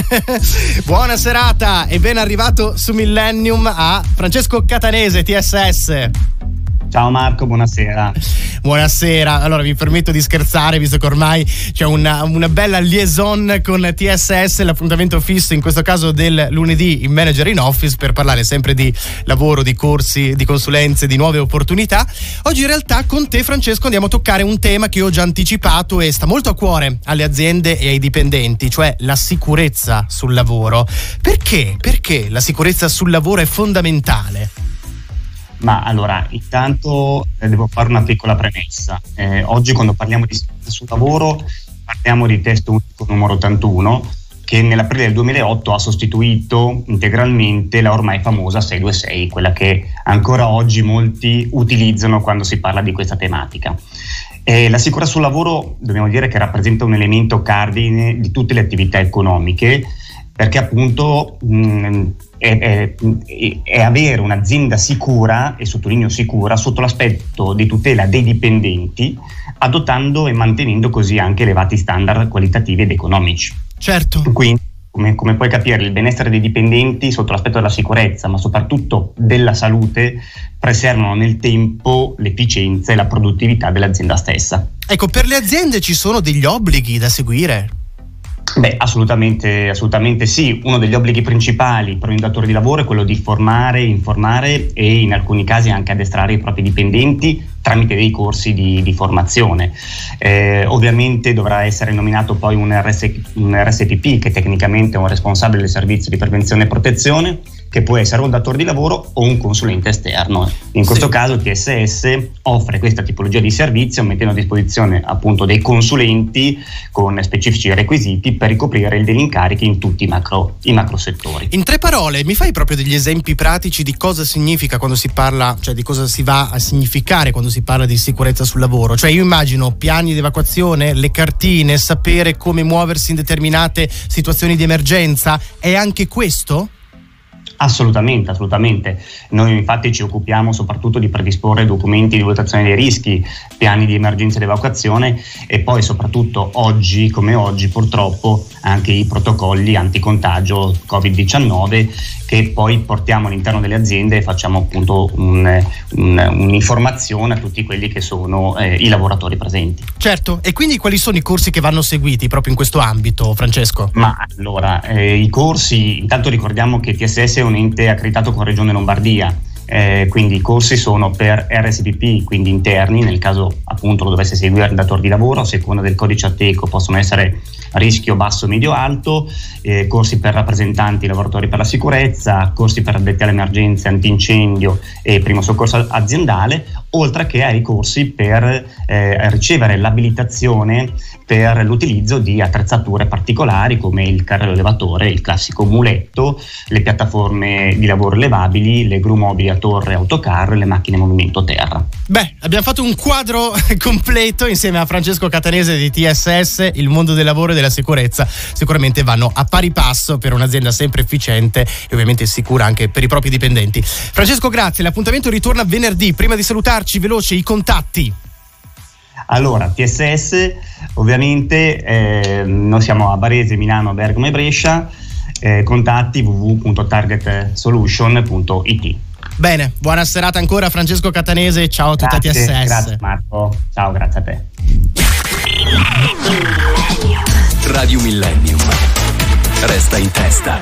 Buona serata e ben arrivato su Millennium a Francesco Catanese, TSS. Ciao Marco, buonasera. Buonasera, allora vi permetto di scherzare visto che ormai c'è una, una, bella liaison con TSS, l'appuntamento fisso in questo caso del lunedì in Manager in Office per parlare sempre di lavoro, di corsi, di consulenze, di nuove opportunità. Oggi in realtà con te Francesco andiamo a toccare un tema che ho già anticipato e sta molto a cuore alle aziende e ai dipendenti, cioè la sicurezza sul lavoro. Perché? Perché la sicurezza sul lavoro è fondamentale? Ma allora, intanto eh, devo fare una piccola premessa. Eh, oggi quando parliamo di sicurezza sul lavoro parliamo di testo unico numero 81 che nell'aprile del 2008 ha sostituito integralmente la ormai famosa 626, quella che ancora oggi molti utilizzano quando si parla di questa tematica. Eh, la sicurezza sul lavoro dobbiamo dire che rappresenta un elemento cardine di tutte le attività economiche perché appunto mh, è, è, è, avere un'azienda sicura, e sottolineo sicura, sotto l'aspetto di tutela dei dipendenti, adottando e mantenendo così anche elevati standard qualitativi ed economici. Certo. Quindi, come, come puoi capire, il benessere dei dipendenti sotto l'aspetto della sicurezza, ma soprattutto della salute, preservano nel tempo l'efficienza e la produttività dell'azienda stessa. Ecco, per le aziende ci sono degli obblighi da seguire? Beh, assolutamente, assolutamente, sì. Uno degli obblighi principali per un datore di lavoro è quello di formare, informare e in alcuni casi anche addestrare i propri dipendenti tramite dei corsi di, di formazione. Eh, ovviamente dovrà essere nominato poi un, RS, un RSPP che tecnicamente è un responsabile del servizio di prevenzione e protezione che può essere un datore di lavoro o un consulente esterno. In questo sì. caso TSS offre questa tipologia di servizio mettendo a disposizione appunto dei consulenti con specifici requisiti per ricoprire degli incarichi in tutti i macro, i macro settori. In tre parole, mi fai proprio degli esempi pratici di cosa significa quando si parla, cioè di cosa si va a significare quando si parla di sicurezza sul lavoro? Cioè io immagino piani di evacuazione, le cartine, sapere come muoversi in determinate situazioni di emergenza, è anche questo? Assolutamente, assolutamente. Noi infatti ci occupiamo soprattutto di predisporre documenti di valutazione dei rischi, piani di emergenza ed evacuazione e poi soprattutto oggi come oggi purtroppo anche i protocolli anticontagio Covid-19 che poi portiamo all'interno delle aziende e facciamo appunto un, un, un'informazione a tutti quelli che sono eh, i lavoratori presenti. Certo, e quindi quali sono i corsi che vanno seguiti proprio in questo ambito, Francesco? Ma allora, eh, i corsi, intanto ricordiamo che TSS è un ente accreditato con Regione Lombardia. Eh, quindi i corsi sono per RSPP, quindi interni, nel caso appunto lo dovesse seguire il datore di lavoro, a seconda del codice ATECO possono essere rischio basso, medio, alto, eh, corsi per rappresentanti, lavoratori per la sicurezza, corsi per addetti alle emergenze, antincendio e primo soccorso aziendale, oltre che ai corsi per eh, ricevere l'abilitazione per l'utilizzo di attrezzature particolari come il carrello elevatore, il classico muletto, le piattaforme di lavoro elevabili, le gru mobili a torre autocar e le macchine movimento terra. Beh, abbiamo fatto un quadro completo insieme a Francesco Catanese di TSS, il mondo del lavoro e della sicurezza sicuramente vanno a pari passo per un'azienda sempre efficiente e ovviamente sicura anche per i propri dipendenti. Francesco, grazie, l'appuntamento ritorna venerdì. Prima di salutarci, veloce i contatti. Allora, TSS, ovviamente eh, noi siamo a Varese, Milano, Bergamo e Brescia, eh, contatti www.targetsolution.it. Bene, buona serata ancora Francesco Catanese, ciao a tutta grazie, TSS. Grazie Marco, ciao, grazie a te. Radio Millennium. Resta in testa.